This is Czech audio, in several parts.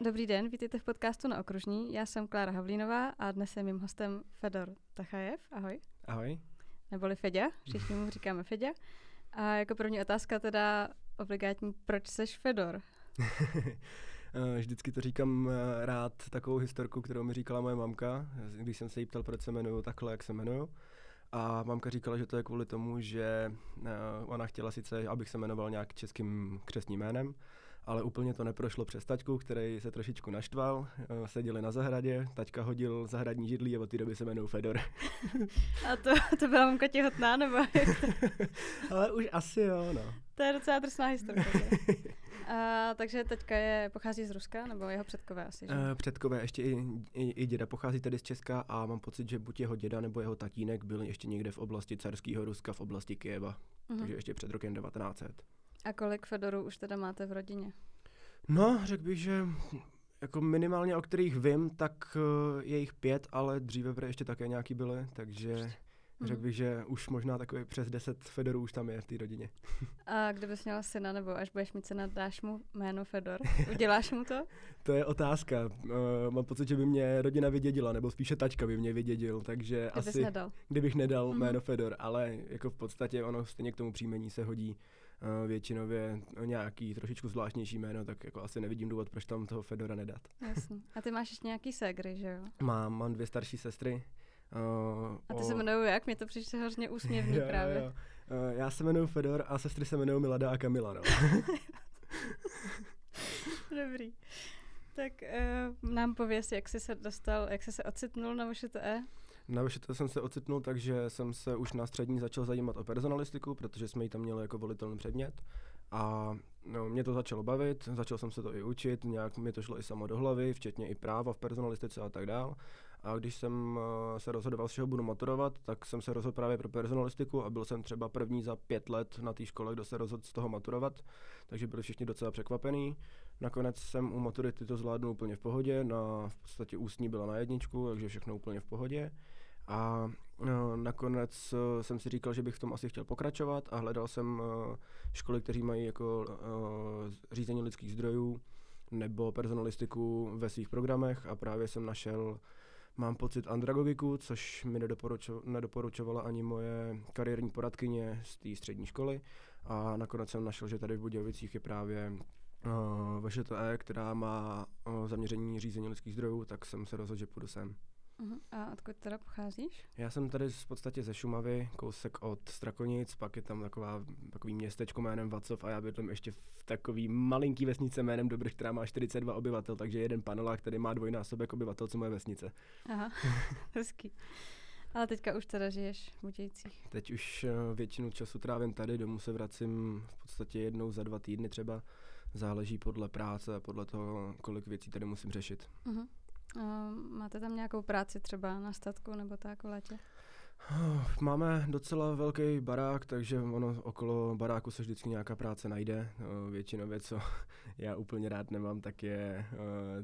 Dobrý den, vítejte v podcastu na Okružní. Já jsem Klára Havlínová a dnes je mým hostem Fedor Tachajev. Ahoj. Ahoj. Neboli Fedя, všichni mu říkáme Fedя. A jako první otázka teda obligátní, proč seš Fedor? Eh, vždycky to říkám eh, rád takovou historku, kterou mi říkala moje mamka, když jsem se jí ptal, proč se jmenuju takhle, jak se jmenuju. A mamka říkala, že to je kvůli tomu, že eh, ona chtěla sice, abych se jmenoval nějak českým křesním jménem, ale úplně to neprošlo přes taťku, který se trošičku naštval. Seděli na zahradě, taťka hodil zahradní židlí a od té doby se jmenuji Fedor. A to, to byla mamka těhotná, nebo Ale už asi jo, no. To je docela drsná historka. A, takže teďka je, pochází z Ruska, nebo jeho předkové asi, že? Uh, předkové, ještě i, i, i děda pochází tady z Česka a mám pocit, že buď jeho děda nebo jeho tatínek byli ještě někde v oblasti carského Ruska, v oblasti Kyjeva. Uh-huh. Takže ještě před rokem 1900. A kolik Fedorů už teda máte v rodině? No, řekl bych, že jako minimálně o kterých vím, tak uh, je jich pět, ale dříve ještě také nějaký byly, takže. Řekl bych, že už možná takový přes 10 Fedorů už tam je v té rodině. A kdybys měla syna, nebo až budeš mít syna, dáš mu jméno Fedor? Uděláš mu to? to je otázka. Uh, mám pocit, že by mě rodina vydědila, nebo spíše tačka by mě vydědil, takže Kdybys asi... nedal. Kdybych nedal mm. jméno Fedor, ale jako v podstatě ono stejně k tomu příjmení se hodí většinově nějaký trošičku zvláštnější jméno, tak jako asi nevidím důvod, proč tam toho Fedora nedat. Jasně. A ty máš ještě nějaký ségry, že jo? Mám, mám dvě starší sestry, Uh, a ty o... se jmenují jak? Mě to přišlo hrozně úsměvný jo, právě. Jo. Uh, já se jmenuji Fedor a sestry se jmenují Milada a Kamila, no. Dobrý. Tak uh, nám pověs, jak jsi se dostal, jak jsi se ocitnul na VŠTE? Na VŠTE jsem se ocitnul, takže jsem se už na střední začal zajímat o personalistiku, protože jsme ji tam měli jako volitelný předmět. A no, mě to začalo bavit, začal jsem se to i učit, nějak mi to šlo i samo do hlavy, včetně i práva v personalistice a tak dál. A když jsem eh, se rozhodoval, z čeho budu maturovat, tak jsem se rozhodl právě pro personalistiku a byl jsem třeba první za pět let na té škole, kdo se rozhodl z toho maturovat, takže byli všichni docela překvapení. Nakonec jsem u maturity to zvládnul úplně v pohodě, na, v podstatě ústní byla na jedničku, takže všechno úplně v pohodě. A no, nakonec uh, jsem si říkal, že bych v tom asi chtěl pokračovat a hledal jsem uh, školy, které mají jako uh, řízení lidských zdrojů nebo personalistiku ve svých programech a právě jsem našel Mám pocit andragogiku, což mi nedoporučo, nedoporučovala ani moje kariérní poradkyně z té střední školy. A nakonec jsem našel, že tady v Budějovicích je právě uh, VŠTE, která má uh, zaměření řízení lidských zdrojů, tak jsem se rozhodl, že půjdu sem. Uh-huh. A odkud teda pocházíš? Já jsem tady v podstatě ze Šumavy, kousek od Strakonic, pak je tam taková, takový městečko jménem Vacov a já bydlím ještě v takový malinký vesnice jménem Dobrš, která má 42 obyvatel, takže jeden panelák, který má dvojnásobek obyvatel, co moje vesnice. Aha, hezký. Ale teďka už teda žiješ v Budějcích. Teď už uh, většinu času trávím tady, domů se vracím v podstatě jednou za dva týdny třeba. Záleží podle práce a podle toho, kolik věcí tady musím řešit. Uh-huh. Máte tam nějakou práci třeba na statku nebo tak v letě? Máme docela velký barák, takže ono okolo baráku se vždycky nějaká práce najde. Většinově, co já úplně rád nemám, tak je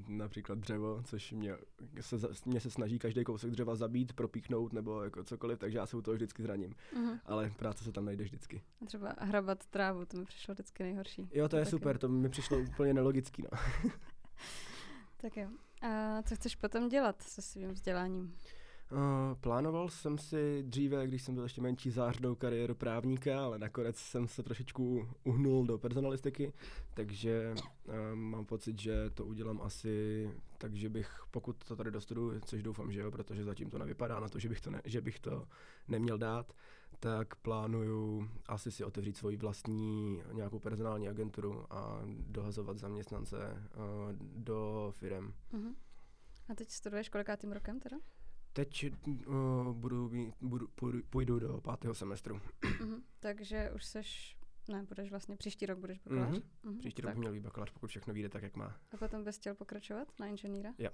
například dřevo, což mě se, mě se snaží každý kousek dřeva zabít, propíchnout nebo jako cokoliv, takže já se u toho vždycky zraním. Uh-huh. Ale práce se tam najde vždycky. A třeba hrabat trávu, to mi přišlo vždycky nejhorší. Jo, to, to je super, to mi přišlo úplně nelogický. No. tak jo. A co chceš potom dělat se svým vzděláním? Uh, plánoval jsem si dříve, když jsem byl ještě menší, zářnou kariéru právníka, ale nakonec jsem se trošičku uhnul do personalistiky, takže uh, mám pocit, že to udělám asi tak, že bych, pokud to tady dostudu, což doufám, že jo, protože zatím to nevypadá na to, že bych to, ne, že bych to neměl dát, tak plánuju asi si otevřít svoji vlastní nějakou personální agenturu a dohazovat zaměstnance uh, do firem. Uh-huh. A teď studuješ kolikátým rokem teda? Teď uh, budu, budu, půjdu, do pátého semestru. Uh-huh. Takže už seš, ne, budeš vlastně, příští rok budeš bakalář? Uh-huh. Uh-huh. Příští tak. rok měl být bakalář, pokud všechno vyjde tak, jak má. A potom bys chtěl pokračovat na inženýra? Jo.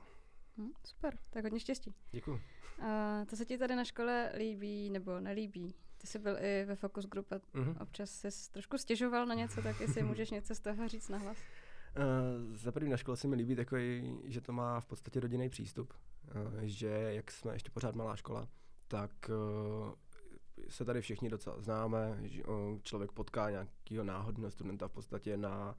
Uh-huh. super, tak hodně štěstí. Děkuji. Uh, to se ti tady na škole líbí nebo nelíbí? Ty jsi byl i ve Focus Group a uh-huh. občas jsi trošku stěžoval na něco, tak jestli můžeš něco z toho říct na hlas. Uh, za první na škole se mi líbí takový, že to má v podstatě rodinný přístup. Uh, že jak jsme ještě pořád malá škola, tak uh, se tady všichni docela známe, že člověk potká nějakého náhodného studenta v podstatě na,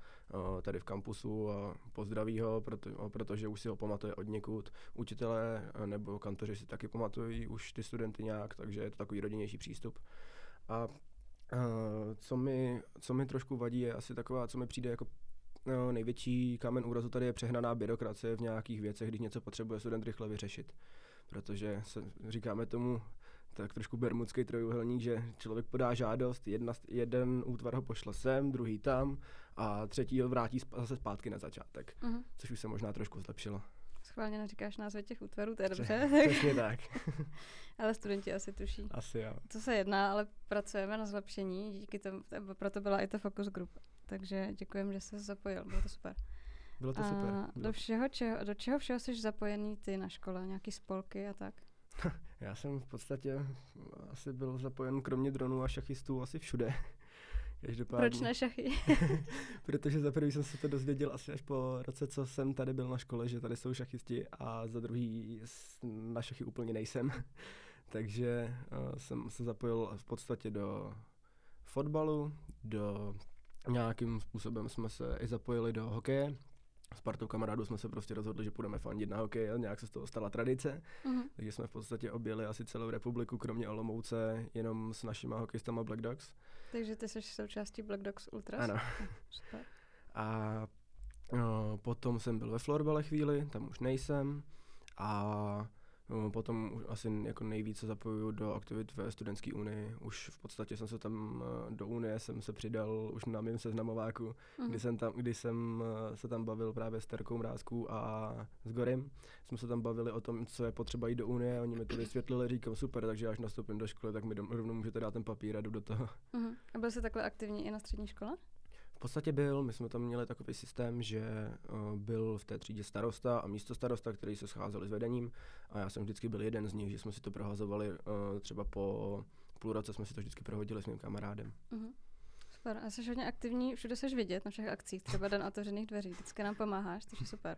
tady v kampusu a pozdraví ho, proto, protože už si ho pamatuje od někud. Učitelé nebo kantoři si taky pamatují už ty studenty nějak, takže je to takový rodinnější přístup. A co mi, co mi trošku vadí, je asi taková, co mi přijde jako no, největší kámen úrazu tady je přehnaná byrokracie v nějakých věcech, když něco potřebuje student rychle vyřešit. Protože se, říkáme tomu tak trošku bermudský trojuhelník, že člověk podá žádost, jedna, jeden útvar ho pošle sem, druhý tam a třetí ho vrátí zase zpátky na začátek, uh-huh. což už se možná trošku zlepšilo. Schválně neříkáš názvy těch útvarů, to je dobře. Přesně tak. ale studenti asi tuší. Asi jo. Co se jedná, ale pracujeme na zlepšení, díky tomu, proto byla i to focus group. Takže děkujem, že jsi se zapojil, bylo to super. Bylo to a super. Do, všeho, čeho, do čeho všeho jsi zapojený ty na škole? Nějaký spolky a tak? Já jsem v podstatě asi byl zapojen kromě dronů a šachistů asi všude. Každopádně. Proč ne šachy? Protože za prvý jsem se to dozvěděl asi až po roce, co jsem tady byl na škole, že tady jsou šachisti a za druhý na šachy úplně nejsem. Takže uh, jsem se zapojil v podstatě do fotbalu, do nějakým způsobem jsme se i zapojili do hokeje, s partou kamarádů jsme se prostě rozhodli, že půjdeme fandit na hokej a nějak se z toho stala tradice. Uh-huh. Takže jsme v podstatě objeli asi celou republiku, kromě Olomouce, jenom s našimi hokejistama Black Dogs. Takže ty jsi součástí Black Dogs Ultras? Ano. Super. A no, potom jsem byl ve florbale chvíli, tam už nejsem. A potom asi jako nejvíce zapojuju do aktivit ve studentské unii. Už v podstatě jsem se tam eh, do unie jsem se přidal už na mém seznamováku, mm. kdy jsem tam, kdy jsem eh, se tam bavil právě s Terkou Mrázkou a s Gorem. Jsme se tam bavili o tom, co je potřeba jít do unie, oni mi to vysvětlili, říkám super, takže až nastoupím do školy, tak mi rovnou můžete dát ten papír a jdu do toho. Mm. A byl jsi takhle aktivní i na střední škole? Podstatě byl, my jsme tam měli takový systém, že uh, byl v té třídě starosta a místo starosta, který se scházeli s vedením a já jsem vždycky byl jeden z nich, že jsme si to prohazovali uh, třeba po půl roce jsme si to vždycky prohodili s mým kamarádem. Uh-huh. Super, a jsi hodně aktivní, všude jsi vidět na všech akcích, třeba Den otevřených dveří, vždycky nám pomáháš, to je super.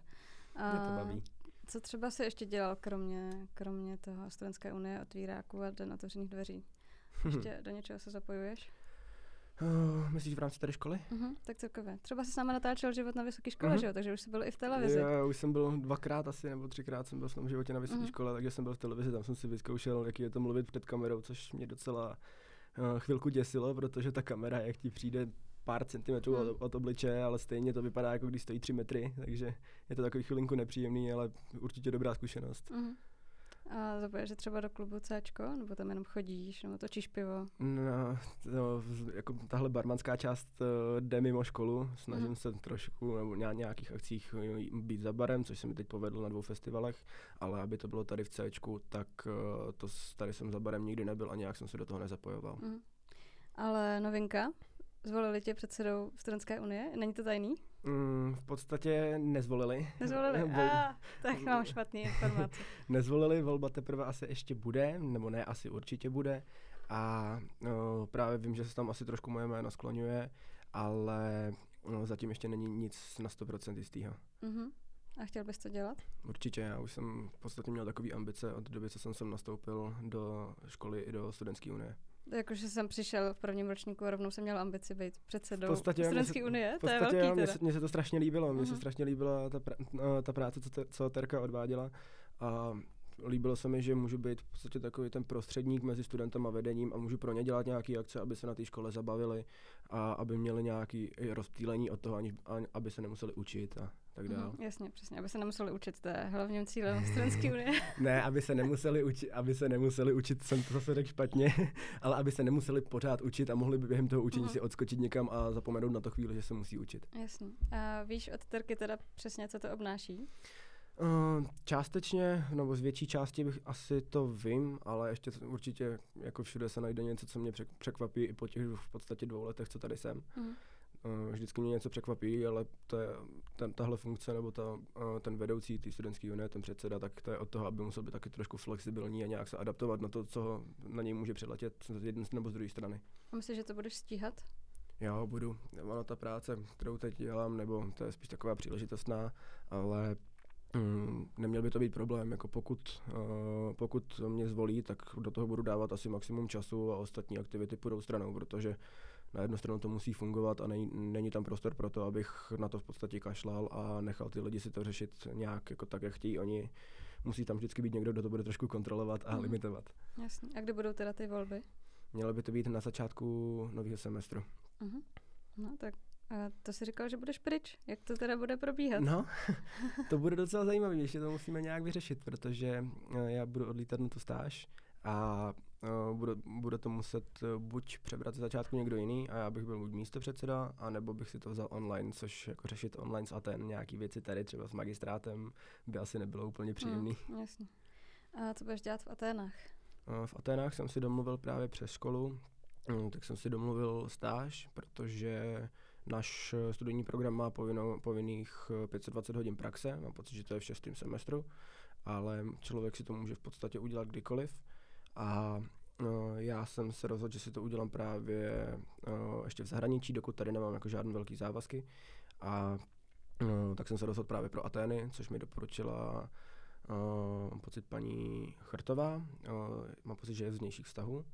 A Mě to baví. Co třeba si ještě dělal, kromě, kromě toho Studentské unie, otvíráku a Den otevřených dveří? Ještě do něčeho se zapojuješ? Uh, myslíš v rámci té školy? Uh-huh, tak celkově. Třeba jsi s náma natáčel život na vysoké škole, uh-huh. že jo? Takže už jsi byl i v televizi. Já už jsem byl dvakrát asi, nebo třikrát jsem byl v tom životě na vysoké uh-huh. škole, takže jsem byl v televizi, tam jsem si vyzkoušel, jaký je to mluvit před kamerou, což mě docela uh, chvilku děsilo, protože ta kamera, jak ti přijde pár centimetrů uh-huh. od, od obličeje, ale stejně to vypadá, jako když stojí tři metry, takže je to takový chvilinku nepříjemný, ale určitě dobrá zkušenost. Uh-huh. A zapoješ se třeba do klubu C, nebo tam jenom chodíš, nebo točíš pivo? No, no jako tahle barmanská část uh, jde mimo školu, snažím mm. se trošku, nebo na nějakých akcích být za barem, což se mi teď povedlo na dvou festivalech, ale aby to bylo tady v C, tak uh, to tady jsem za barem nikdy nebyl a nějak jsem se do toho nezapojoval. Mm. Ale novinka, zvolili tě předsedou Studentské unie, není to tajný? Mm, v podstatě nezvolili. Nezvolili, Vol... ah, tak mám špatný informace. nezvolili, volba teprve asi ještě bude, nebo ne, asi určitě bude. A no, právě vím, že se tam asi trošku moje jméno skloňuje, ale no, zatím ještě není nic na 100% jistého. Uh-huh. A chtěl bys to dělat? Určitě, já už jsem v podstatě měl takové ambice od doby, co jsem sem nastoupil do školy i do studentské unie. Jakože jsem přišel v prvním ročníku a rovnou jsem měl ambici být předsedou podstatě, Studentské unie, to je velký teda. Mně se, to strašně líbilo, mně uh-huh. se mhm. strašně líbila ta, pra, ta práce, co, te, co Terka odváděla a líbilo se mi, že můžu být v podstatě takový ten prostředník mezi studentem a vedením a můžu pro ně dělat nějaké akce, aby se na té škole zabavili a aby měli nějaké rozptýlení od toho, aniž, aby se nemuseli učit a tak dále. Mm, jasně, přesně, aby se nemuseli učit, to je hlavním cílem Studentské unie. ne, aby se nemuseli učit, aby se nemuseli učit, jsem to zase řekl špatně, ale aby se nemuseli pořád učit a mohli by během toho učení mm. si odskočit někam a zapomenout na to chvíli, že se musí učit. Jasně. A víš od Terky teda přesně, co to obnáší? Uh, částečně, nebo z větší části bych asi to vím, ale ještě určitě jako všude se najde něco, co mě překvapí i po těch v podstatě dvou letech, co tady jsem. Mm. Uh, vždycky mě něco překvapí, ale to je, ten, tahle funkce nebo ta, uh, ten vedoucí té studentské unie, ten předseda, tak to je od toho, aby musel být taky trošku flexibilní a nějak se adaptovat na to, co na něj může přiletět z jedné nebo z druhé strany. A myslíš, že to budeš stíhat? Jo, budu. Ono ta práce, kterou teď dělám, nebo to je spíš taková příležitostná, ale Mm, neměl by to být problém, jako pokud, uh, pokud mě zvolí, tak do toho budu dávat asi maximum času a ostatní aktivity půjdou stranou, protože na jednu stranu to musí fungovat a není, není tam prostor pro to, abych na to v podstatě kašlal a nechal ty lidi si to řešit nějak jako tak, jak chtějí oni. Musí tam vždycky být někdo, kdo to bude trošku kontrolovat a mm. limitovat. Jasně. A kdy budou teda ty volby? Mělo by to být na začátku nového semestru. Uh-huh. No tak a to si říkal, že budeš pryč. Jak to teda bude probíhat? No, to bude docela zajímavé, ještě to musíme nějak vyřešit, protože eh, já budu odlítat na tu stáž a bude, bude to muset uh, buď přebrat z začátku někdo jiný a já bych byl buď místo předseda, anebo bych si to vzal online, což jako řešit online s Aten, nějaký věci tady třeba s magistrátem by asi nebylo úplně příjemný. Hmm, jasně. A co budeš dělat v Aténách? Uh, v Aténách jsem si domluvil právě přes školu, tak jsem si domluvil stáž, protože Náš eh, studijní program má povinno, povinných 520 eh, hodin praxe, mám pocit, že to je v šestém semestru, ale člověk si to může v podstatě udělat kdykoliv. A uh, já jsem se rozhodl, že si to udělám právě uh, ještě v zahraničí, dokud tady nemám jako žádné velké závazky. A uh, tak jsem se rozhodl právě pro Atény, což mi doporučila mám pocit paní Chrtová. Mám pocit, že je z vnějších vztahů.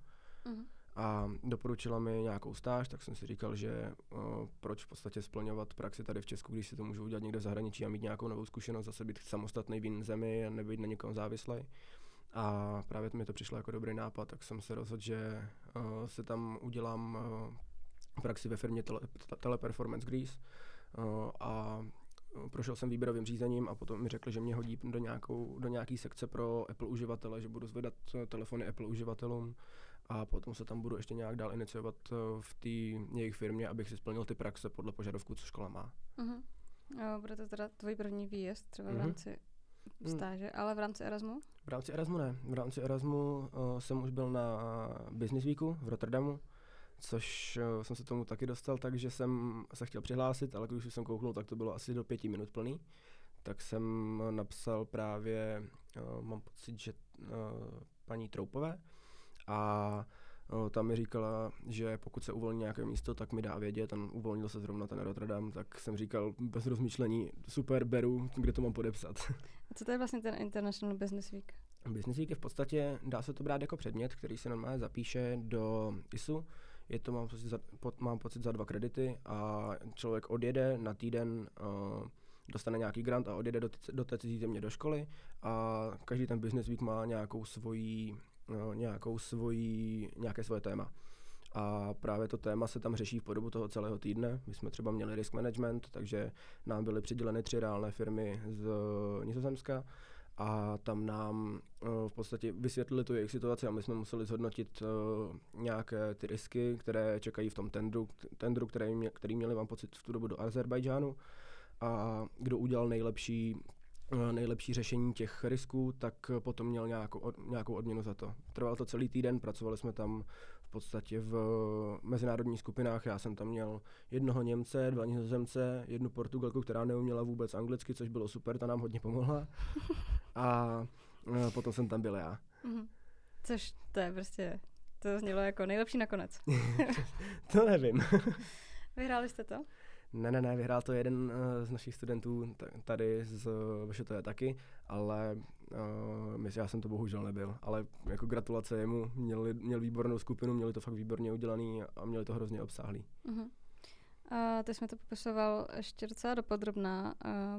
Uh-huh a doporučila mi nějakou stáž, tak jsem si říkal, že proč v podstatě splňovat praxi tady v Česku, když si to můžu udělat někde v zahraničí a mít nějakou novou zkušenost, zase být samostatný v jiné zemi a nebýt na někom závislý. A právě mi to přišlo jako dobrý nápad, tak jsem se rozhodl, že uh, se tam udělám uh, praxi ve firmě tele, Teleperformance Greece uh, a prošel jsem výběrovým řízením a potom mi řekli, že mě hodí do, nějakou, do nějaký sekce pro Apple uživatele, že budu zvedat telefony Apple uživatelům a potom se tam budu ještě nějak dál iniciovat v té jejich firmě, abych si splnil ty praxe podle požadavků, co škola má. Uh-huh. A bude to teda tvůj první výjezd třeba uh-huh. v mhm. rámci stáže, ale v rámci Erasmu? V rámci Erasmu ne. V rámci Erasmu uh, jsem už byl na Business Weeku v Rotterdamu, což uh, jsem se tomu taky dostal, takže jsem se chtěl přihlásit, ale když jsem kouknul, tak to bylo asi do pěti minut plný. Tak jsem napsal právě, uh, mám pocit, že uh, paní Troupové, a tam mi říkala, že pokud se uvolní nějaké místo, tak mi dá vědět. Tam uvolnil se zrovna ten Rotterdam, tak jsem říkal bez rozmýšlení, super, beru, kde to mám podepsat. A co to je vlastně ten International Business Week? Business Week je v podstatě, dá se to brát jako předmět, který se normálně zapíše do ISU. Je to, mám pocit, za, pod, mám pocit za dva kredity a člověk odjede na týden uh, dostane nějaký grant a odjede do, do té cizí země do školy a každý ten business week má nějakou svoji nějakou svojí, nějaké svoje téma. A právě to téma se tam řeší v podobu toho celého týdne. My jsme třeba měli risk management, takže nám byly přiděleny tři reálné firmy z Nizozemska a tam nám uh, v podstatě vysvětlili tu jejich situaci a my jsme museli zhodnotit uh, nějaké ty risky, které čekají v tom tendru, tendru který, mě, který měli, mám pocit, v tu dobu do Azerbajdžánu a kdo udělal nejlepší Eh, nejlepší řešení těch risků, tak potom měl nějakou, nějakou odměnu za to. Trval to celý týden, pracovali jsme tam v podstatě v mezinárodních skupinách. Já jsem tam měl jednoho Němce, dva Nizozemce, jednu Portugalku, která neuměla vůbec anglicky, což bylo super, ta nám hodně pomohla. A eh, potom jsem tam byl já. Mm-hmm. Což to je prostě, to znělo jako nejlepší nakonec. to nevím. Vyhráli jste to? Ne, ne, ne, vyhrál to jeden uh, z našich studentů tady z VŠT taky, ale uh, já jsem to bohužel nebyl. Ale jako gratulace jemu, měli, měl výbornou skupinu, měli to fakt výborně udělaný a měli to hrozně obsáhlý. Uh-huh. A ty jsme to popisoval ještě docela dopodrobná.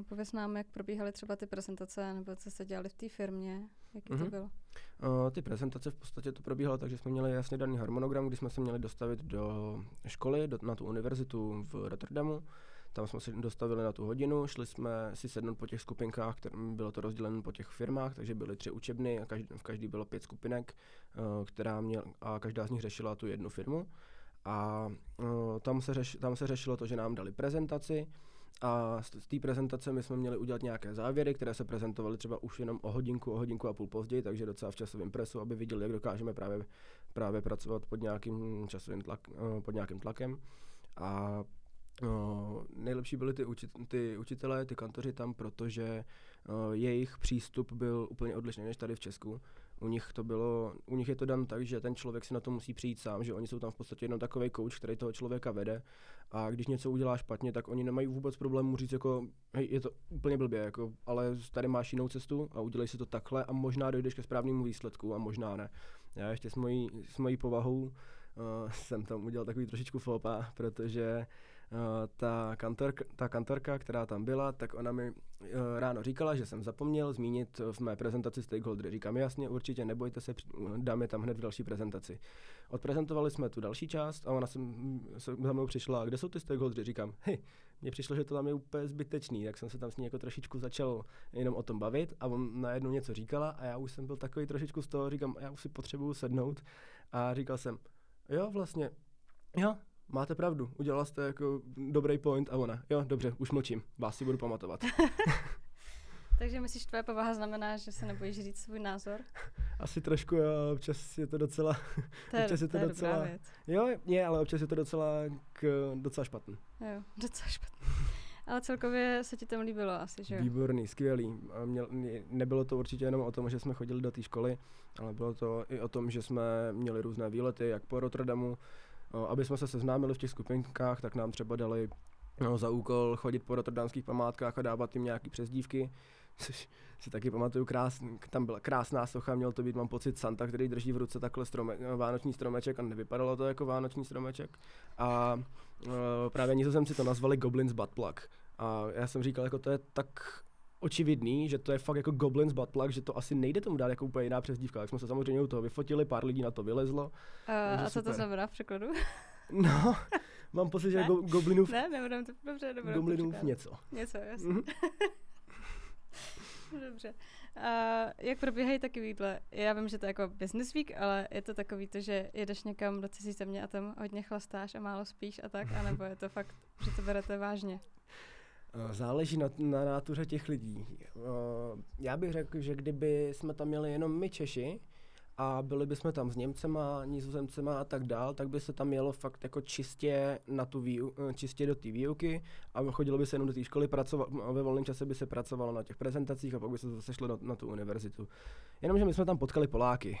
Pověz nám, jak probíhaly třeba ty prezentace, nebo co se dělali v té firmě, jaký mm-hmm. to mhm. bylo? Uh, ty prezentace v podstatě to probíhalo tak, že jsme měli jasně daný harmonogram, kdy jsme se měli dostavit do školy, do, na tu univerzitu v Rotterdamu. Tam jsme se dostavili na tu hodinu, šli jsme si sednout po těch skupinkách, které, bylo to rozděleno po těch firmách, takže byly tři učebny a každý, v každý bylo pět skupinek, uh, která měl, a každá z nich řešila tu jednu firmu. A uh, tam, se řeš, tam se řešilo to, že nám dali prezentaci a z té prezentace my jsme měli udělat nějaké závěry, které se prezentovaly třeba už jenom o hodinku, o hodinku a půl později, takže docela v časovém presu, aby viděli, jak dokážeme právě, právě pracovat pod nějakým časovým tlak, uh, pod nějakým tlakem. A Uh, nejlepší byli ty, učit, ty učitelé, ty kantoři tam, protože uh, jejich přístup byl úplně odlišný než tady v Česku U nich to bylo, u nich je to dan tak, že ten člověk si na to musí přijít sám, že oni jsou tam v podstatě jenom takový coach, který toho člověka vede a když něco udělá špatně, tak oni nemají vůbec problém mu říct jako, hej, je to úplně blbě, jako, ale tady máš jinou cestu a udělej si to takhle a možná dojdeš ke správnému výsledku a možná ne. Já ještě s mojí, s mojí povahou uh, jsem tam udělal takový trošičku fopa, protože Eh, ta, kantorka, ta kantorka, která tam byla, tak ona mi uh, ráno říkala, že jsem zapomněl zmínit v mé prezentaci stakeholdery. Říkám jasně, určitě nebojte se, dáme tam hned v další prezentaci. Odprezentovali jsme tu další část a ona jsem, se za mnou přišla, kde jsou ty stakeholdery? Říkám, hej, mně přišlo, že to tam je úplně zbytečný, tak jsem se tam s ní jako trošičku začal jenom o tom bavit a on najednou něco říkala a já už jsem byl takový trošičku z toho, říkám, já už si potřebuju sednout a říkal jsem, jo, vlastně, jo, máte pravdu, udělala jste jako dobrý point a ona, jo, dobře, už mlčím, vás si budu pamatovat. Takže myslíš, tvoje povaha znamená, že se nebojíš říct svůj názor? Asi trošku, jo, občas je to docela, to je, občas je to, to je docela, věc. jo, je, ale občas je to docela, k, docela špatný. Jo, docela špatný. Ale celkově se ti tam líbilo asi, že jo? Výborný, skvělý. Měl, nebylo to určitě jenom o tom, že jsme chodili do té školy, ale bylo to i o tom, že jsme měli různé výlety, jak po Rotterdamu, aby jsme se seznámili v těch skupinkách, tak nám třeba dali no, za úkol chodit po rotterdamských památkách a dávat jim nějaký přezdívky, což si taky pamatuju, krás, tam byla krásná socha, měl to být, mám pocit, Santa, který drží v ruce takhle strome, vánoční stromeček a nevypadalo to jako vánoční stromeček. A uh, právě nizozemci to nazvali Goblin's Butt Plug. A já jsem říkal, jako to je tak očividný, že to je fakt jako Goblin's butt plug, že to asi nejde tomu dát jako úplně jiná přezdívka. Tak jsme se samozřejmě u toho vyfotili, pár lidí na to vylezlo. Uh, a co to znamená v překladu? no, mám pocit, že go, Goblinův... Ne, nebudem to, dobře, dobře. Goblinův něco. Něco, jasně. Mm-hmm. Dobře. A jak probíhají takovýhle? Já vím, že to je jako business week, ale je to takový to, že jedeš někam do cizí země a tam hodně chlastáš a málo spíš a tak, anebo je to fakt, že to berete vážně? Eh, záleží na, na nátuře těch lidí. Eh, já bych řekl, že kdyby jsme tam měli jenom my Češi a byli bychom tam s Němcema, Nizozemcema a tak dál, tak by se tam jelo fakt jako čistě, na tu výu, eh, čistě do té výuky a chodilo by se jenom do té školy, pracovat, a ve volném čase by se pracovalo na těch prezentacích a pak by se zase šlo na, na tu univerzitu. Jenomže my jsme tam potkali Poláky.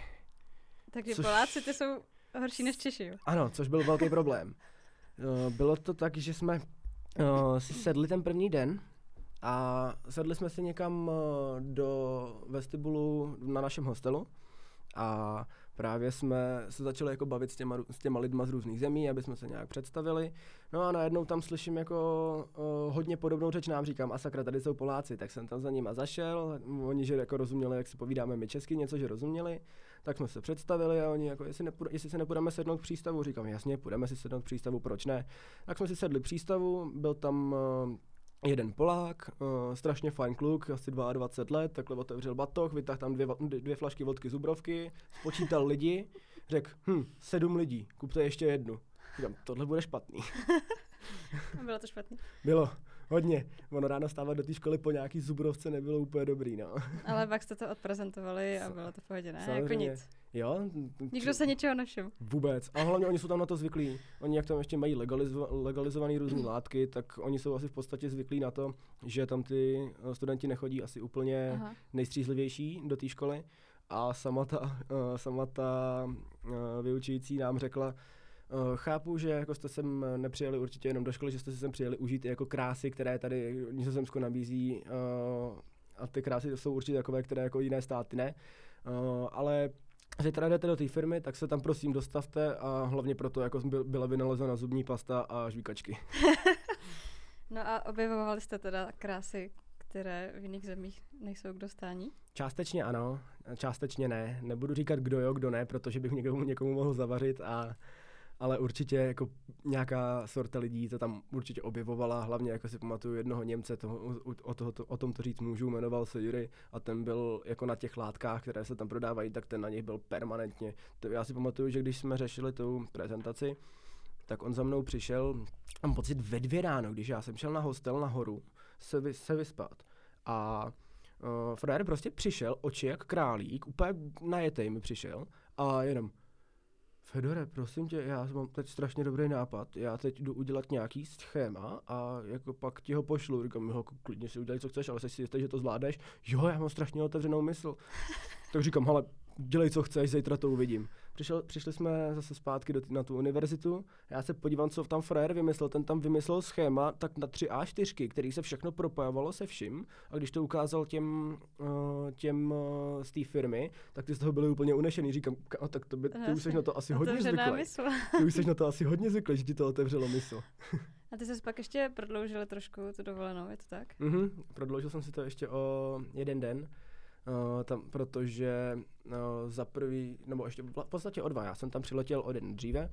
Takže což... Poláci ty jsou horší než Češi, jo? Ano, což byl velký problém. Bylo to tak, že jsme uh, si sedli ten první den a sedli jsme si někam uh, do vestibulu na našem hostelu a právě jsme se začali jako bavit s těma, s těma lidma z různých zemí, aby jsme se nějak představili. No a najednou tam slyším jako uh, hodně podobnou řeč nám, říkám, a sakra, tady jsou Poláci, tak jsem tam za nima zašel, oni, že jako rozuměli, jak si povídáme my česky, něco, že rozuměli, tak jsme se představili a oni jako, jestli, nepůjde, jestli se nepůjdeme sednout k přístavu, říkám, jasně, půjdeme si sednout k přístavu, proč ne? Tak jsme si sedli k přístavu, byl tam uh, jeden Polák, uh, strašně fajn kluk, asi 22 let, takhle otevřel batoh, vytáhl tam dvě, dvě flašky vodky Zubrovky, spočítal lidi, řekl, hm, sedm lidí, kupte ještě jednu. Říkám, tohle bude špatný. Bylo to špatný? Bylo. Hodně. Ono ráno stávat do té školy po nějaký zubrovce nebylo úplně dobrý, no. Ale pak jste to odprezentovali a bylo to v pohodě, ne? Jako Samozřejmě. Jako nic. Jo. Nikdo se ničeho nevšiml. Vůbec. A hlavně oni jsou tam na to zvyklí. Oni jak tam ještě mají legalizo- legalizované různé látky, tak oni jsou asi v podstatě zvyklí na to, že tam ty eh, studenti nechodí asi úplně Aha. nejstřízlivější do té školy. A sama ta, uh, sama ta uh, vyučující nám řekla, chápu, že jako jste sem nepřijeli určitě jenom do školy, že jste si sem přijeli užít jako krásy, které tady Nizozemsko nabízí uh, a ty krásy jsou určitě takové, které jako jiné státy ne. Uh, ale když teda jdete do té firmy, tak se tam prosím dostavte a hlavně proto jako byla vynalezena zubní pasta a žvíkačky. no a objevovali jste teda krásy, které v jiných zemích nejsou k dostání? Částečně ano, částečně ne. Nebudu říkat kdo jo, kdo ne, protože bych někomu, někomu mohl zavařit a ale určitě jako nějaká sorta lidí to tam určitě objevovala, hlavně jako si pamatuju jednoho Němce, toho, o, toho, to, o tom to říct můžu, jmenoval se Jury a ten byl jako na těch látkách, které se tam prodávají, tak ten na nich byl permanentně. To, já si pamatuju, že když jsme řešili tu prezentaci, tak on za mnou přišel, mám pocit ve dvě ráno, když já jsem šel na hostel nahoru se, vy, se vyspat a uh, Frajer prostě přišel, oči jak králík, úplně najetej mi přišel a jenom Fedore, prosím tě, já mám teď strašně dobrý nápad, já teď jdu udělat nějaký schéma a jako pak ti ho pošlu, říkám, jo, jako klidně si udělej, co chceš, ale jsi si jistý, že to zvládneš, jo, já mám strašně otevřenou mysl. tak říkám, ale dělej, co chceš, zítra to uvidím. Přišel, přišli jsme zase zpátky do, na tu univerzitu, já se podívám, co tam frajer vymyslel, ten tam vymyslel schéma tak na 3 A4, který se všechno propojovalo se vším a když to ukázal těm, uh, těm uh, z té firmy, tak ty z toho byli úplně unešený, říkám, a tak to by, ty už jsi na to asi hodně zvyklý. Ty už jsi na to asi hodně zvyklý, že ti to otevřelo mysl. A ty jsi pak ještě prodloužil trošku tu dovolenou, je to tak? Mhm, prodloužil jsem si to ještě o jeden den. Uh, tam, protože uh, za prvý, nebo ještě v podstatě o dva, já jsem tam přiletěl o den dříve,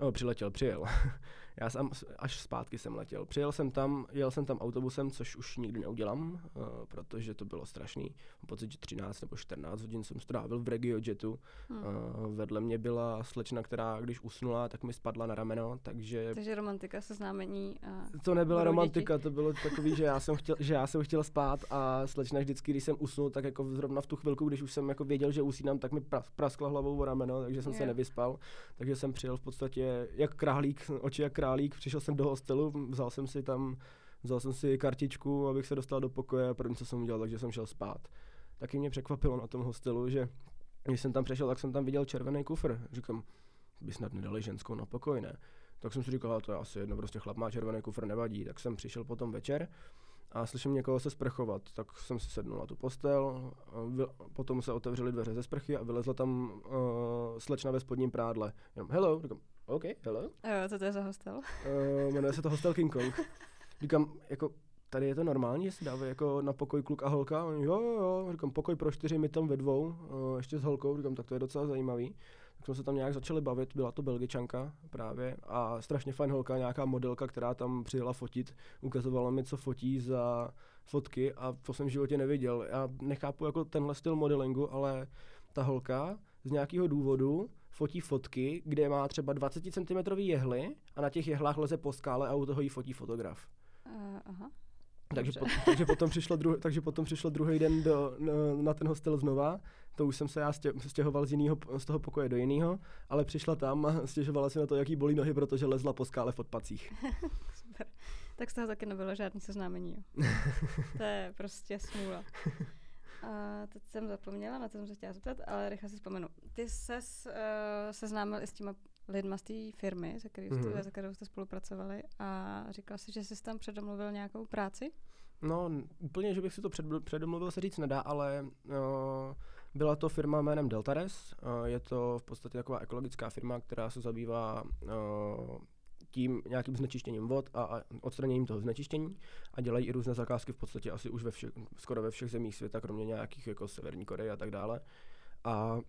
no, přiletěl, přijel. Já jsem až zpátky jsem letěl. Přijel jsem tam, jel jsem tam autobusem, což už nikdy neudělám, uh, protože to bylo strašný. Mám pocit, že 13 nebo 14 hodin jsem strávil v RegioJetu. Hmm. Uh, vedle mě byla slečna, která když usnula, tak mi spadla na rameno, takže... Takže romantika, seznámení a... To nebyla romantika, děti. to bylo takový, že já, jsem chtěl, že já jsem chtěl spát a slečna vždycky, když jsem usnul, tak jako zrovna v tu chvilku, když už jsem jako věděl, že usínám, tak mi praskla hlavou o rameno, takže jsem yeah. se nevyspal. Takže jsem přijel v podstatě jak králík, oči jak králík králík, přišel jsem do hostelu, vzal jsem si tam, vzal jsem si kartičku, abych se dostal do pokoje a první, co jsem udělal, takže jsem šel spát. Taky mě překvapilo na tom hostelu, že když jsem tam přešel, tak jsem tam viděl červený kufr. Říkám, by snad nedali ženskou na pokoj, ne? Tak jsem si říkal, to je asi jedno, prostě chlap má červený kufr, nevadí. Tak jsem přišel potom večer a slyším někoho se sprchovat, tak jsem si sednul na tu postel, potom se otevřely dveře ze sprchy a vylezla tam uh, slečna ve spodním prádle. Jenom, hello, říkám, OK, hello. Jo, co to je za hostel? Uh, jmenuje se to Hostel King Kong. Říkám, jako, tady je to normální, že si dávají jako na pokoj kluk a holka? On, jo, jo, jo, říkám, pokoj pro čtyři, my tam ve dvou, uh, ještě s holkou, říkám, tak to je docela zajímavý. Tak jsme se tam nějak začali bavit, byla to belgičanka právě a strašně fajn holka, nějaká modelka, která tam přijela fotit, ukazovala mi, co fotí za fotky a to jsem v životě neviděl. Já nechápu jako tenhle styl modelingu, ale ta holka z nějakého důvodu fotí fotky, kde má třeba 20 cm jehly a na těch jehlách leze po skále a u toho jí fotí fotograf. Uh, aha. Takže, po, takže, potom přišlo druh, takže potom přišlo druhý den do, na, na ten hostel znova. To už jsem se já stě, stěhoval z, jinýho, z toho pokoje do jiného, ale přišla tam a stěžovala si na to, jaký bolí nohy, protože lezla po skále v odpacích. Super. Tak z toho taky nebylo žádný seznámení. Jo. to je prostě smůla. A teď jsem zapomněla, na to jsem se chtěla zeptat, ale rychle si vzpomenu. Ty ses uh, seznámil i s těma lidma z té firmy, se kterou, mm-hmm. se kterou jste spolupracovali a říkal jsi, že jsi tam předomluvil nějakou práci? No, úplně, že bych si to před, předomluvil, se říct nedá, ale uh, byla to firma jménem Deltares. Uh, je to v podstatě taková ekologická firma, která se zabývá uh, tím nějakým znečištěním vod a, a odstraněním toho znečištění a dělají i různé zakázky v podstatě asi už ve všech, skoro ve všech zemích světa, kromě nějakých jako Severní Koreje a tak dále. A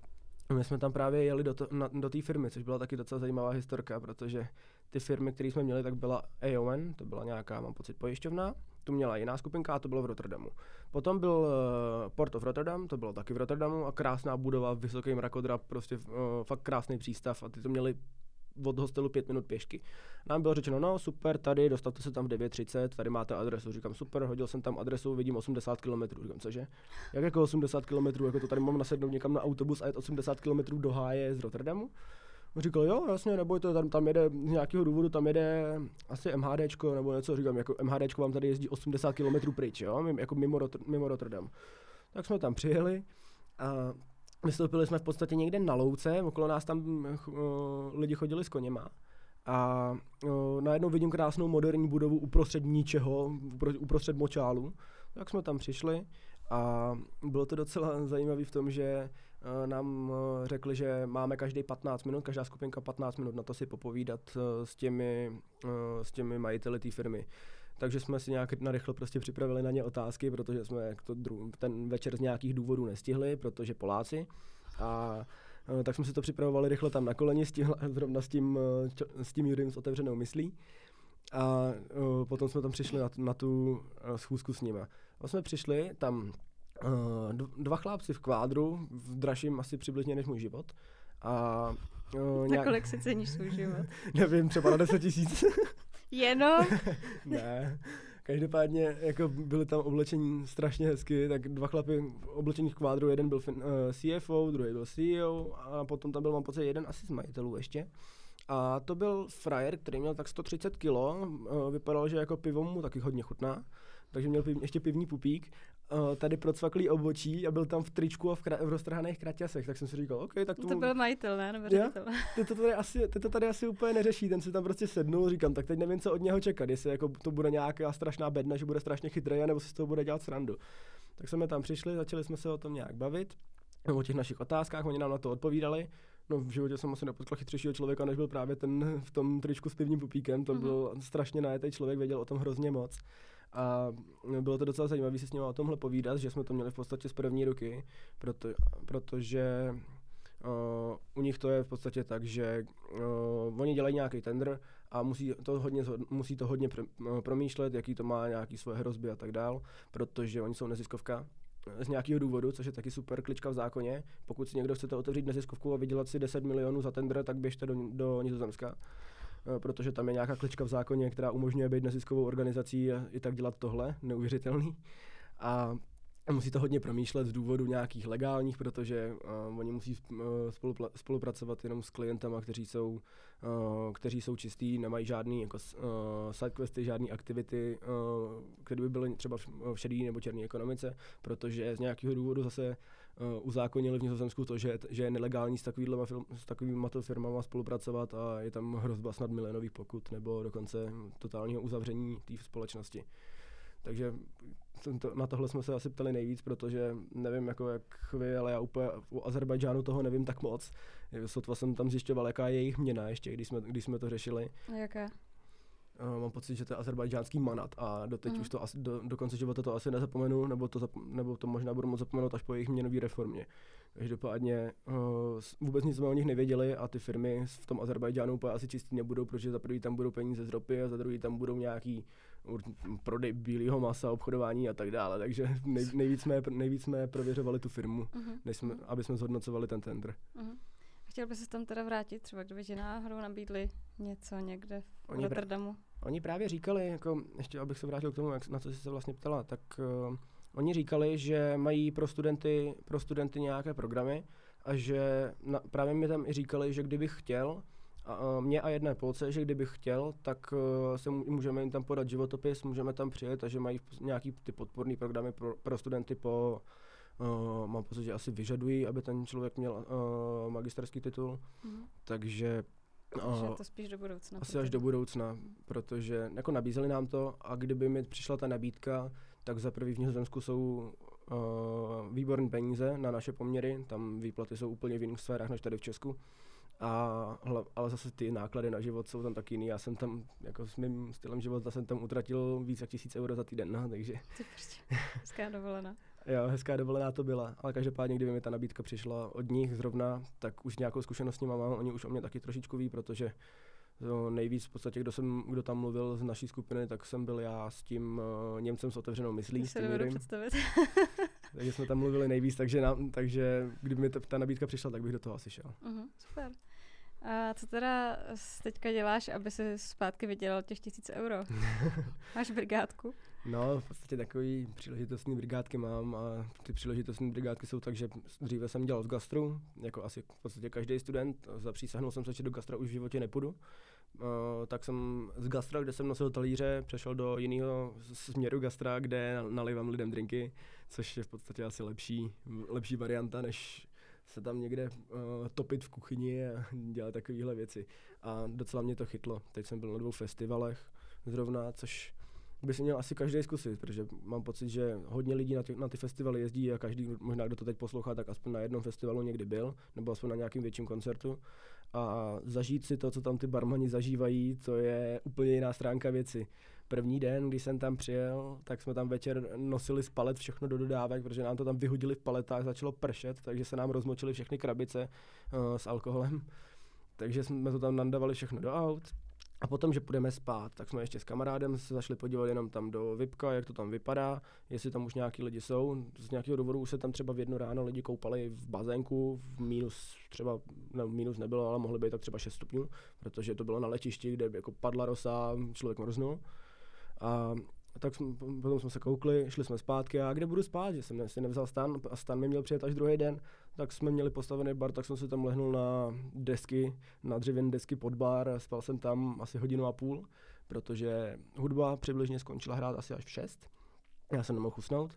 my jsme tam právě jeli do, to, na, do té firmy, což byla taky docela zajímavá historka, protože ty firmy, které jsme měli, tak byla AON, to byla nějaká, mám pocit, pojišťovna, tu měla jiná skupinka a to bylo v Rotterdamu. Potom byl uh, Port of Rotterdam, to bylo taky v Rotterdamu a krásná budova, vysoký mrakodrap, prostě uh, fakt krásný přístav a ty to měli od hostelu pět minut pěšky. Nám bylo řečeno, no super, tady, dostavte se tam v 9.30, tady máte adresu. Říkám, super, hodil jsem tam adresu, vidím 80 km. Říkám, cože? Jak jako 80 km, jako to tady mám nasednout někam na autobus a jet 80 km do Háje z Rotterdamu? On říkal, jo, jasně, nebojte, tam, tam jede z nějakého důvodu, tam jede asi MHDčko nebo něco, říkám, jako MHDčko vám tady jezdí 80 km pryč, jo, jako mimo, mimo Rotterdam. Tak jsme tam přijeli a Vystoupili jsme v podstatě někde na louce, okolo nás tam uh, lidi chodili s koněma. A uh, najednou vidím krásnou moderní budovu uprostřed ničeho, uprostřed močálu. Tak jsme tam přišli a bylo to docela zajímavé v tom, že nám řekli, že máme každý 15 minut, každá skupinka 15 minut na to si popovídat s těmi, s těmi majiteli té firmy takže jsme si nějak narychle prostě připravili na ně otázky, protože jsme to dru- ten večer z nějakých důvodů nestihli, protože Poláci. A e, tak jsme si to připravovali rychle tam na koleni, s tím, zrovna s tím, e, s tím Jurím s otevřenou myslí. A uh, potom jsme tam přišli na, na tu schůzku s nimi. A jsme přišli tam uh, dva chlápci v kvádru, v dražším asi přibližně než můj život. A, uh, nějak... Na kolik si ceníš svůj život? Nevím, třeba na 10 tisíc. Jenom? ne. Každopádně jako byli tam oblečení strašně hezky, tak dva chlapy oblečení v kvádru, jeden byl uh, eh, CFO, druhý byl CEO a potom tam byl, mám pocit, jeden asi z majitelů ještě. A to byl frajer, který měl tak 130 kilo, uh, vypadal, že jako pivo mu taky hodně chutná, takže měl piv, ještě pivní pupík tady procvaklý obočí a byl tam v tričku a v, kra- v roztrhaných kraťasech, tak jsem si říkal, OK, tak to... To byl majitel, ne? Nebo Já? Ty to, tady asi, ty to tady asi úplně neřeší, ten si tam prostě sednul, říkám, tak teď nevím, co od něho čekat, jestli jako to bude nějaká strašná bedna, že bude strašně chytrý, nebo si z toho bude dělat srandu. Tak jsme tam přišli, začali jsme se o tom nějak bavit, o těch našich otázkách, oni nám na to odpovídali. No v životě jsem asi nepotkal chytřejšího člověka, než byl právě ten v tom tričku s pivním pupíkem, to Mhm. byl strašně najetý člověk, věděl o tom hrozně moc. A bylo to docela zajímavé si s ním o tomhle povídat, že jsme to měli v podstatě z první ruky, proto, protože uh, u nich to je v podstatě tak, že uh, oni dělají nějaký tender a musí to hodně, musí to hodně pr- promýšlet, jaký to má nějaký svoje hrozby a tak dál, protože oni jsou neziskovka z nějakého důvodu, což je taky super klička v zákoně. Pokud si někdo chcete otevřít neziskovku a vydělat si 10 milionů za tender, tak běžte do, do Nizozemska. Eh, Protože tam je nějaká klička v zákoně, která umožňuje být neziskovou organizací a i tak dělat tohle, neuvěřitelný. A musí to hodně promýšlet z důvodu nějakých legálních, protože uh, oni musí uh, spolupla- spolupracovat jenom s klientama, kteří jsou, uh, kteří jsou čistý, nemají žádný jako, uh, sidequesty, žádné aktivity, uh, které by byly třeba v, v šedé nebo černé ekonomice, protože z nějakého důvodu zase uzákonili v Nizozemsku to, že, že je nelegální s takovými, s takovými firmama spolupracovat a je tam hrozba snad milionových pokut nebo dokonce totálního uzavření té společnosti. Takže to, na tohle jsme se asi ptali nejvíc, protože nevím jako jak vy, ale já úplně u Azerbajdžánu toho nevím tak moc. Sotva jsem tam zjišťoval, jaká je jejich měna ještě, když jsme, když jsme to řešili. Jaká? Uh, mám pocit, že to je azerbajdžánský manat a doteď Mhm. už to asi, do, do konce života to asi nezapomenu, nebo to, zap, nebo to možná budu moct zapomenout až po jejich měnové reformě. Každopádně uh, vůbec nic jsme o nich nevěděli a ty firmy v tom Azerbajdžánu úplně asi čistý nebudou, protože za prvý tam budou peníze z ropy a za druhý tam budou nějaký prodej bílého masa, obchodování a tak dále. Takže nej, nejvíc, jsme, nejvíc jsme prověřovali tu firmu, Uh-huh. než jsme, aby jsme zhodnocovali ten tender. Uh-huh. Chtěl by se tam teda vrátit, třeba kdyby ti náhodou nabídli něco někde v Oni Rotterdamu. Oni právě říkali, jako, ještě abych se vrátil k tomu, jak, na co jsi se vlastně ptala, tak uh, oni říkali, že mají pro studenty, pro studenty nějaké programy a že na, právě mi tam i říkali, že kdybych chtěl, a, a mě a jedné Polce, že kdybych chtěl, tak uh, se mů- můžeme jim tam podat životopis, můžeme tam přijet a že mají nějaký ty podporné programy pro, pro studenty po, uh, mám pocit, že asi vyžadují, aby ten člověk měl uh, magisterský titul, Uh-huh. takže Takže uh, to spíš do budoucna. asi až do budoucna, protože jako nabízeli nám to a kdyby mi přišla ta nabídka, tak za prvý v Nizozemsku jsou uh, výborné peníze na naše poměry, tam výplaty jsou úplně v jiných sférách než tady v Česku. A, ale zase ty náklady na život jsou tam taky jiný. Já jsem tam jako s mým stylem života jsem tam utratil víc jak tisíc euro za týden, no, takže Ty prostě. Dovolená. Jo, hezká dovolená to byla. Ale každopádně, kdyby mi ta nabídka přišla od nich zrovna, tak už nějakou zkušenost s nimi mám. Oni už o mě taky trošičku ví, protože No, nejvíc v podstatě, kdo, jsem, kdo tam mluvil z naší skupiny, tak jsem byl já s tím uh, Němcem s otevřenou myslí, s se tím Jurym. představit. takže jsme tam mluvili nejvíc, takže, na, takže kdyby mi ta, ta nabídka přišla, tak bych do toho asi šel. uh-huh, super. A co teda teďka děláš, aby si zpátky vydělal těch tisíc euro? Máš brigádku? No, v podstatě takový příležitostní brigádky mám a ty příležitostní brigádky jsou tak, že dříve jsem dělal v gastru, jako asi v podstatě každý student, zapřísahnul jsem se, že do gastra už v životě nepůjdu. Uh, tak jsem z gastra, kde jsem nosil talíře, přešel do jiného směru gastra, kde nalivám lidem drinky, což je v podstatě asi lepší, lepší varianta, než se tam někde uh, topit v kuchyni a dělat takovéhle věci. A docela mě to chytlo. Teď jsem byl na dvou festivalech zrovna, což by si měl asi každý zkusit, protože mám pocit, že hodně lidí na ty, na ty festivaly jezdí a každý, možná kdo to teď poslouchá, tak aspoň na jednom festivalu někdy byl, nebo aspoň na nějakým větším koncertu. A zažít si to, co tam ty barmani zažívají, to je úplně jiná stránka věci. První den, když jsem tam přijel, tak jsme tam večer nosili z palet všechno do dodávek, protože nám to tam vyhodili v paletách, začalo pršet, takže se nám rozmočily všechny krabice uh, s alkoholem. Takže jsme to tam nandavali všechno do aut. A potom, že půjdeme spát, tak jsme ještě s kamarádem se zašli podívat jenom tam do VIPka, jak to tam vypadá, jestli tam už nějaký lidi jsou. Z nějakého důvodu už se tam třeba v jedno ráno lidi koupali v bazénku, v minus třeba, ne, minus nebylo, ale mohly být tak třeba 6 stupňů, protože to bylo na letišti, kde jako padla rosa, člověk mrznul. A tak jsme, potom jsme se koukli, šli jsme zpátky a kde budu spát, že jsem si nevzal stan a stan mi měl přijet až druhý den, tak jsme měli postavený bar, tak jsem se tam lehnul na desky, na dřevěné desky pod bar, spal jsem tam asi hodinu a půl, protože hudba přibližně skončila hrát asi až v 6. Já jsem nemohl usnout,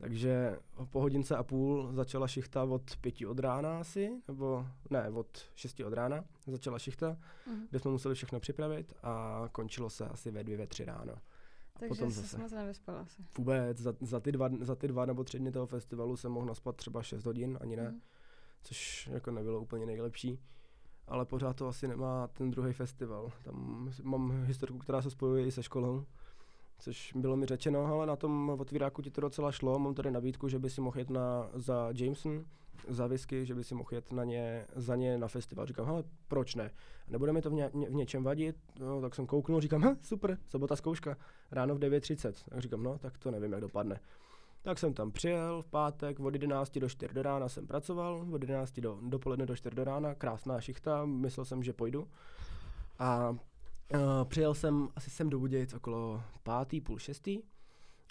Takže po hodince a půl začala šichta od pěti od rána asi, nebo ne, od šesti od rána začala šichta, Mhm. kde jsme museli všechno připravit a končilo se asi ve dvě, ve tři ráno. Takže potom zase. moc nevyspal asi. Vůbec, za, za, ty dva, za ty dva nebo tři dny toho festivalu jsem mohl naspat třeba 6 hodin, ani ne, Mhm. což jako nebylo úplně nejlepší. Ale pořád to asi nemá ten druhý festival. Tam mám historku, která se spojuje i se školou, což bylo mi řečeno, ale na tom otvíráku ti to docela šlo. Mám tady nabídku, že by si mohl jet na, za Jameson, za whisky, že by si mohl jet na ně, za ně na festival. Říkám, hele, proč ne? Nebude mi to v, ně, v něčem vadit? No, tak jsem kouknul, říkám, "Hm, super, sobota zkouška, ráno v 9.30. Tak říkám, no, tak to nevím, jak dopadne. Tak jsem tam přijel v pátek od 11 do 4 do rána jsem pracoval, od 11 do dopoledne do 4 do rána, krásná šichta, myslel jsem, že půjdu. A uh, přijel jsem, asi jsem do Budějic okolo pátý, půl šestý.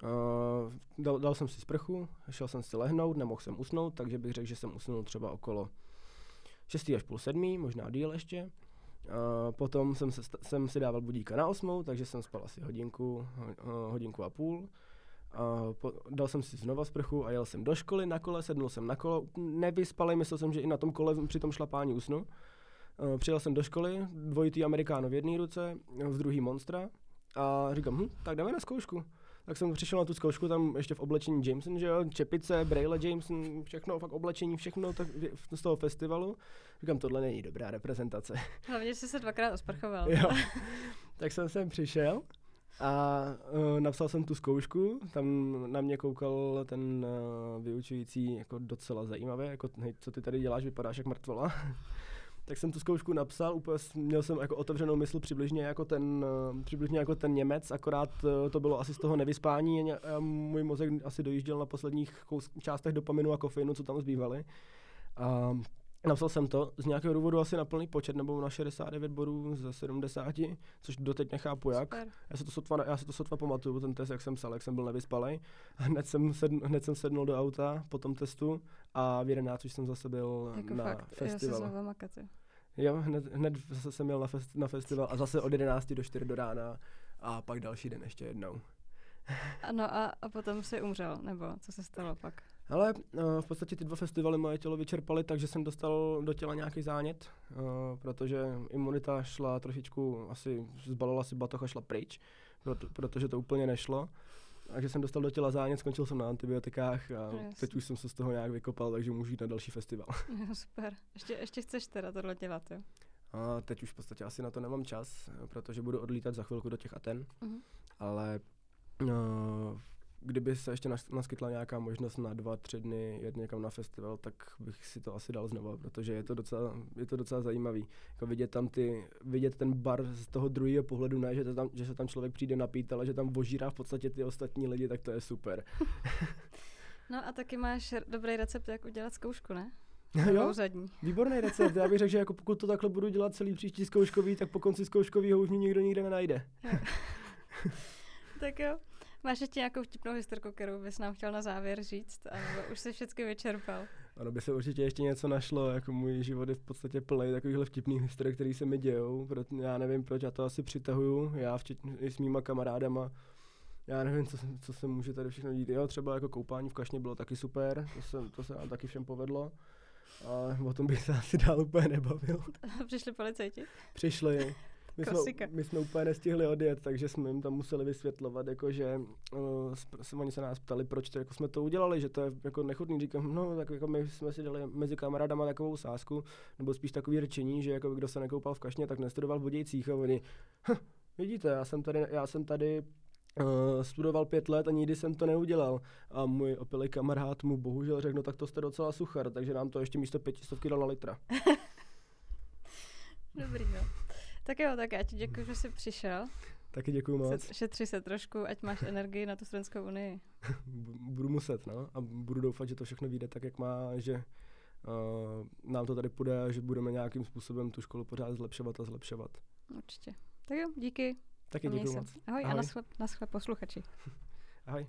Uh, dal, dal jsem si sprchu, šel jsem si lehnout, nemohl jsem usnout, takže bych řekl, že jsem usnul třeba okolo 6 až půl sedmý, možná díl ještě. Uh, potom jsem, se, jsem si dával budíka na osmou, takže jsem spal asi hodinku, uh, hodinku a půl. Uh, po, dal jsem si znova sprchu a jel jsem do školy na kole, sednul jsem na kolo, nevyspalej, myslel jsem, že i na tom kole při tom šlapání usnu. Uh, přijel jsem do školy, dvojitý Amerikáno v jedné ruce, v druhý Monstra a říkám, hm, tak jdeme na zkoušku. Tak jsem přišel na tu zkoušku, tam ještě v oblečení Jameson, že jo, čepice, braille Jameson, všechno, fakt oblečení, všechno tak z toho festivalu. Říkám, tohle není dobrá reprezentace. Hlavně jsi se dvakrát osprchoval. jo. Tak jsem sem přišel a uh, napsal jsem tu zkoušku, tam na mě koukal ten uh, vyučující jako docela zajímavě, jako hej, co ty tady děláš, vypadáš jak mrtvola. tak jsem tu zkoušku napsal, úplně měl jsem jako otevřenou mysl přibližně jako ten, uh, přibližně jako ten Němec, akorát uh, to bylo asi z toho nevyspání, můj mozek asi dojížděl na posledních částech dopaminu a kofeinu, co tam zbývaly. A Napsal jsem to z nějakého důvodu asi na plný počet, nebo na 69 bodů ze 70, což doteď nechápu jak. Super. Já si to sotva, já si to sotva pamatuju, ten test, jak jsem psal, jak jsem byl nevyspalej. Hned jsem, sedn, hned jsem sednul do auta po tom testu a v 11 už jsem zase byl Jako na fakt, já se. Jo. Hned, hned zase jsem jel na, fest, na festival a zase od 11 do 4 do rána a pak další den ještě jednou. Ano a, a potom si umřel, nebo co se stalo pak? Ale uh, v podstatě ty dva festivaly moje tělo vyčerpaly, takže jsem dostal do těla nějaký zánět, uh, protože imunita šla trošičku, asi zbalila si batoh a šla pryč, proto, protože to úplně nešlo. Takže jsem dostal do těla zánět, skončil jsem na antibiotikách a No, teď už jsem se z toho nějak vykopal, takže můžu jít na další festival. Jo, Super. Ještě, ještě chceš teda tohle dělat, jo? A teď už v podstatě asi na to nemám čas, protože budu odlítat za chvilku do těch Aten, Mhm. ale uh, kdyby se ještě nas- naskytla nějaká možnost na dva, tři dny jet někam na festival, tak bych si to asi dal znova, protože je to docela, je to docela zajímavý. Jako vidět tam ty, vidět ten bar z toho druhého pohledu, ne, že, to tam, že se tam člověk přijde napít, ale že tam vožírá v podstatě ty ostatní lidi, tak to je super. No a taky máš dobrý recept, jak udělat zkoušku, ne? jo, výborný recept. Já bych řekl, že jako pokud to takhle budu dělat celý příští zkouškový, tak po konci zkouškovýho už mě nikdo nikde nenajde. Tak jo. Máš ještě nějakou vtipnou historku, kterou bys nám chtěl na závěr říct? A už jsi všechny vyčerpal? Ano, by se určitě ještě něco našlo, jako můj život je v podstatě plný takovýchhle vtipných historií, které se mi dějou, proto já nevím proč, já to asi přitahuju, já včetně i s mýma kamarádama, já nevím, co, se- co se může tady všechno dít. Jo, třeba jako koupání v kašně bylo taky super, to se, to se nám taky všem povedlo, ale o tom bych se asi dál úplně nebavil. Přišli policajti? Přišli, my jsme, my jsme úplně nestihli odjet, takže jsme jim tam museli vysvětlovat, jako že uh, sp- oni se nás ptali, proč to, jako jsme to udělali, že to je jako nechutný. Říkám, no tak jako my jsme si dali mezi kamarádama takovou sázku, nebo spíš takový řečení, že jako kdo se nekoupal v kašně, tak nestudoval v Budějcích a oni, "Hm, vidíte, já jsem tady, já jsem tady Uh, studoval pět let a nikdy jsem to neudělal. A můj opilý kamarád mu bohužel řekl, no tak to jste docela suchar, takže nám to ještě místo pětistovky dal na litra. Dobrý, no. Tak jo, tak já ti děkuji, že jsi přišel. Taky děkuju moc. Se, šetři se trošku, ať máš energii na tu Studentskou unii. Budu muset, no. A budu doufat, že to všechno vyjde tak, jak má, že uh, nám to tady půjde a že budeme nějakým způsobem tu školu pořád zlepšovat a zlepšovat. Určitě. Tak jo, díky. Taky a děkuji moc. Ahoj, a Ahoj. naschle, naschle posluchači. Ahoj.